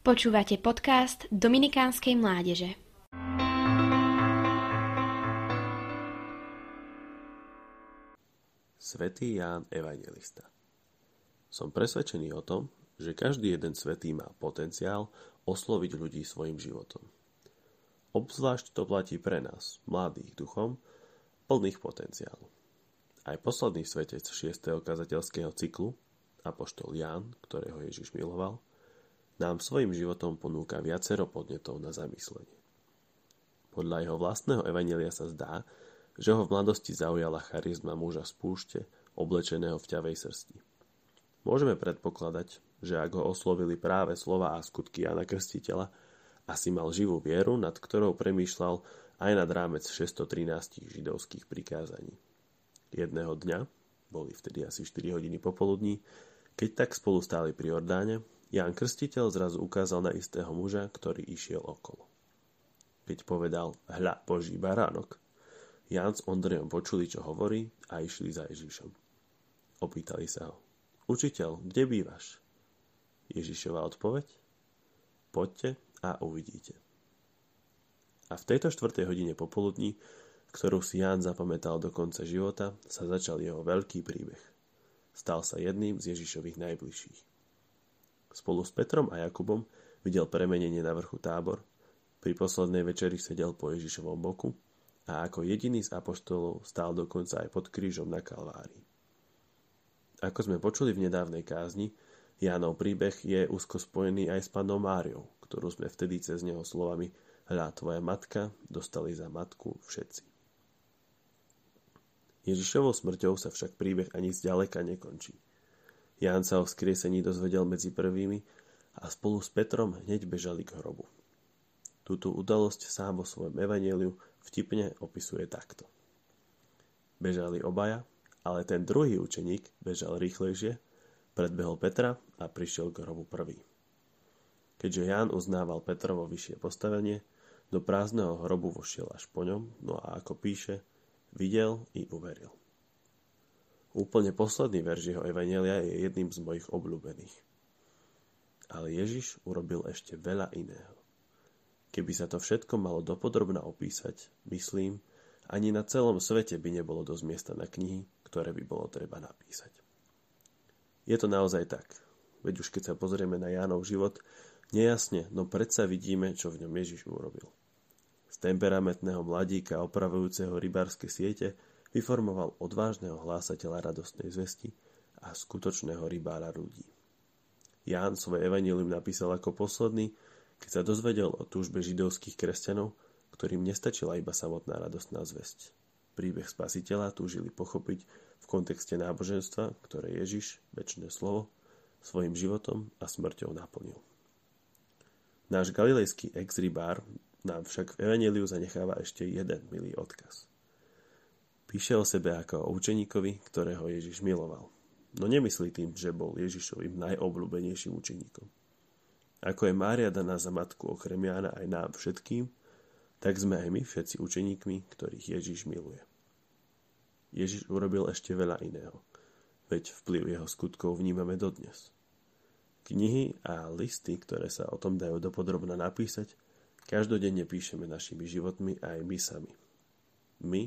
Počúvate podcast Dominikánskej mládeže. Svetý Ján Evangelista Som presvedčený o tom, že každý jeden svetý má potenciál osloviť ľudí svojim životom. Obzvlášť to platí pre nás, mladých duchom, plných potenciálu. Aj posledný svetec 6. kazateľského cyklu, apoštol Ján, ktorého Ježiš miloval, nám svojim životom ponúka viacero podnetov na zamyslenie. Podľa jeho vlastného evanelia sa zdá, že ho v mladosti zaujala charizma muža z púšte, oblečeného v ťavej srsti. Môžeme predpokladať, že ak ho oslovili práve slova a skutky Jana Krstiteľa, asi mal živú vieru, nad ktorou premýšľal aj nad rámec 613 židovských prikázaní. Jedného dňa, boli vtedy asi 4 hodiny popoludní, keď tak spolu stáli pri Ordáne, Ján Krstiteľ zrazu ukázal na istého muža, ktorý išiel okolo. Keď povedal, hľa Boží baránok, Ján s Ondrejom počuli, čo hovorí a išli za Ježišom. Opýtali sa ho, učiteľ, kde bývaš? Ježišova odpoveď? Poďte a uvidíte. A v tejto štvrtej hodine popoludní, ktorú si Ján zapamätal do konca života, sa začal jeho veľký príbeh. Stal sa jedným z Ježišových najbližších. Spolu s Petrom a Jakubom videl premenenie na vrchu tábor, pri poslednej večeri sedel po Ježišovom boku a ako jediný z apoštolov stál dokonca aj pod krížom na Kalvárii. Ako sme počuli v nedávnej kázni, Jánov príbeh je úzko spojený aj s pannou Máriou, ktorú sme vtedy cez neho slovami Hľa tvoja matka dostali za matku všetci. Ježišovou smrťou sa však príbeh ani zďaleka nekončí. Ján sa o vzkriesení dozvedel medzi prvými a spolu s Petrom hneď bežali k hrobu. Túto udalosť sám vo svojom evaneliu vtipne opisuje takto. Bežali obaja, ale ten druhý učeník bežal rýchlejšie, predbehol Petra a prišiel k hrobu prvý. Keďže Ján uznával Petrovo vyššie postavenie, do prázdneho hrobu vošiel až po ňom, no a ako píše, videl i uveril. Úplne posledný verš jeho Evangelia je jedným z mojich obľúbených. Ale Ježiš urobil ešte veľa iného. Keby sa to všetko malo dopodrobne opísať, myslím, ani na celom svete by nebolo dosť miesta na knihy, ktoré by bolo treba napísať. Je to naozaj tak. Veď už keď sa pozrieme na Jánov život, nejasne, no predsa vidíme, čo v ňom Ježiš urobil. Z temperamentného mladíka opravujúceho rybárske siete vyformoval odvážneho hlásateľa radostnej zvesti a skutočného rybára ľudí. Ján svoje evanilium napísal ako posledný, keď sa dozvedel o túžbe židovských kresťanov, ktorým nestačila iba samotná radostná zväzť. Príbeh spasiteľa túžili pochopiť v kontexte náboženstva, ktoré Ježiš, väčšie slovo, svojim životom a smrťou naplnil. Náš galilejský ex-rybár nám však v Evangeliu zanecháva ešte jeden milý odkaz. Píše o sebe ako o učeníkovi, ktorého Ježiš miloval. No nemyslí tým, že bol Ježišovým najobľúbenejším učeníkom. Ako je Mária daná za matku okrem Jána aj nám všetkým, tak sme aj my všetci učeníkmi, ktorých Ježiš miluje. Ježiš urobil ešte veľa iného, veď vplyv jeho skutkov vnímame dodnes. Knihy a listy, ktoré sa o tom dajú dopodrobne napísať, každodenne píšeme našimi životmi aj my sami. My,